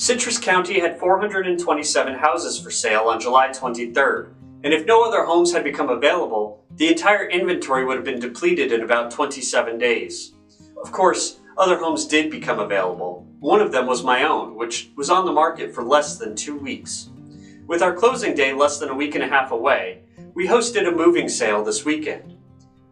Citrus County had 427 houses for sale on July 23rd, and if no other homes had become available, the entire inventory would have been depleted in about 27 days. Of course, other homes did become available. One of them was my own, which was on the market for less than two weeks. With our closing day less than a week and a half away, we hosted a moving sale this weekend.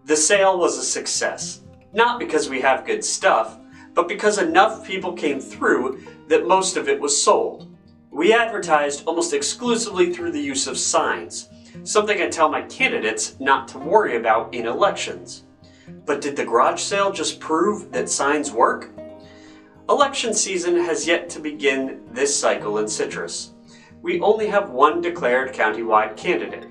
The sale was a success, not because we have good stuff, but because enough people came through that most of it was sold. We advertised almost exclusively through the use of signs, something I tell my candidates not to worry about in elections. But did the garage sale just prove that signs work? Election season has yet to begin this cycle in Citrus. We only have one declared countywide candidate.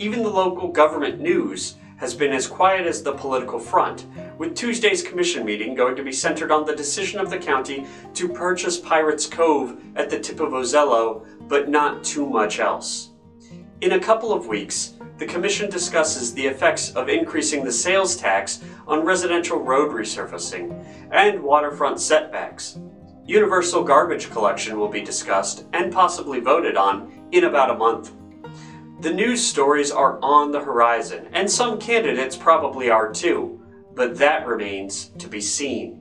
Even the local government news has been as quiet as the political front, with Tuesday's commission meeting going to be centered on the decision of the county to purchase Pirates Cove at the tip of Ozello, but not too much else. In a couple of weeks, the Commission discusses the effects of increasing the sales tax on residential road resurfacing and waterfront setbacks. Universal garbage collection will be discussed and possibly voted on in about a month. The news stories are on the horizon, and some candidates probably are too, but that remains to be seen.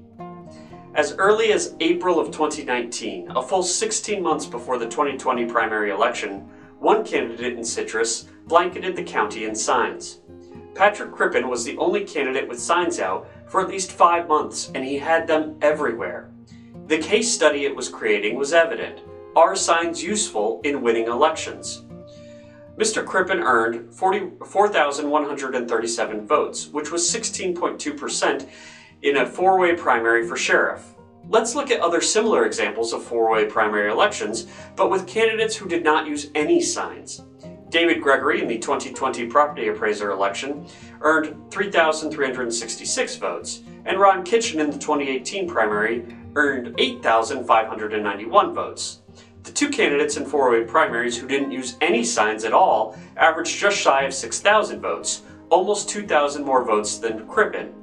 As early as April of 2019, a full 16 months before the 2020 primary election, one candidate in Citrus blanketed the county in signs. Patrick Crippen was the only candidate with signs out for at least five months, and he had them everywhere. The case study it was creating was evident. Are signs useful in winning elections? Mr. Crippen earned 4,137 votes, which was 16.2% in a four way primary for sheriff. Let's look at other similar examples of four way primary elections, but with candidates who did not use any signs. David Gregory in the 2020 property appraiser election earned 3,366 votes, and Ron Kitchen in the 2018 primary earned 8,591 votes. The two candidates in four-way oh primaries who didn't use any signs at all averaged just shy of 6,000 votes, almost 2,000 more votes than Crippen.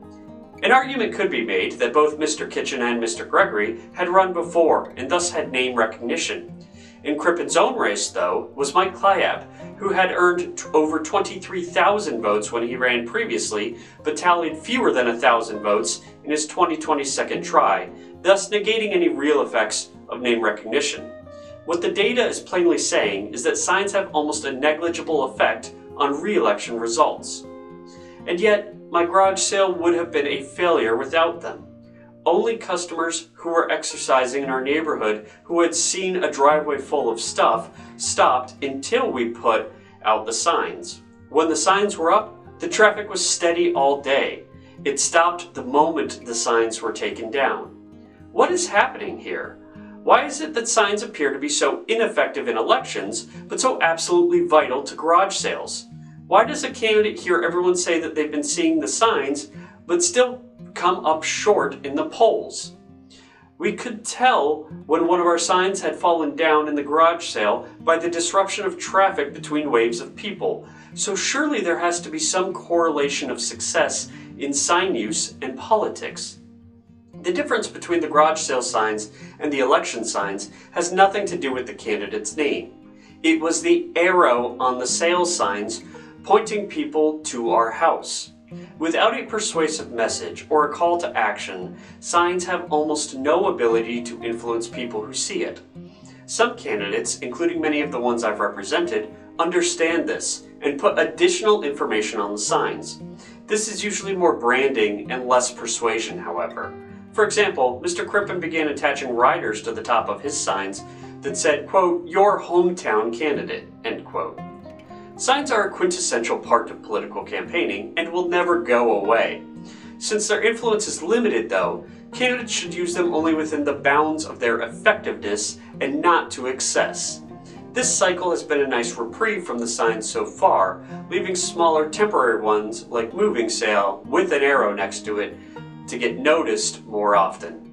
An argument could be made that both Mr. Kitchen and Mr. Gregory had run before and thus had name recognition. In Crippen's own race, though, was Mike Klyap, who had earned over 23,000 votes when he ran previously, but tallied fewer than 1,000 votes in his 2020 second try, thus negating any real effects of name recognition. What the data is plainly saying is that signs have almost a negligible effect on re election results. And yet, my garage sale would have been a failure without them. Only customers who were exercising in our neighborhood who had seen a driveway full of stuff stopped until we put out the signs. When the signs were up, the traffic was steady all day. It stopped the moment the signs were taken down. What is happening here? Why is it that signs appear to be so ineffective in elections, but so absolutely vital to garage sales? Why does a candidate hear everyone say that they've been seeing the signs, but still come up short in the polls? We could tell when one of our signs had fallen down in the garage sale by the disruption of traffic between waves of people, so surely there has to be some correlation of success in sign use and politics. The difference between the garage sale signs and the election signs has nothing to do with the candidate's name. It was the arrow on the sales signs pointing people to our house. Without a persuasive message or a call to action, signs have almost no ability to influence people who see it. Some candidates, including many of the ones I've represented, understand this and put additional information on the signs. This is usually more branding and less persuasion, however. For example, Mr. Crippen began attaching riders to the top of his signs that said, quote, your hometown candidate, end quote. Signs are a quintessential part of political campaigning and will never go away. Since their influence is limited, though, candidates should use them only within the bounds of their effectiveness and not to excess. This cycle has been a nice reprieve from the signs so far, leaving smaller temporary ones like moving sale with an arrow next to it to get noticed more often.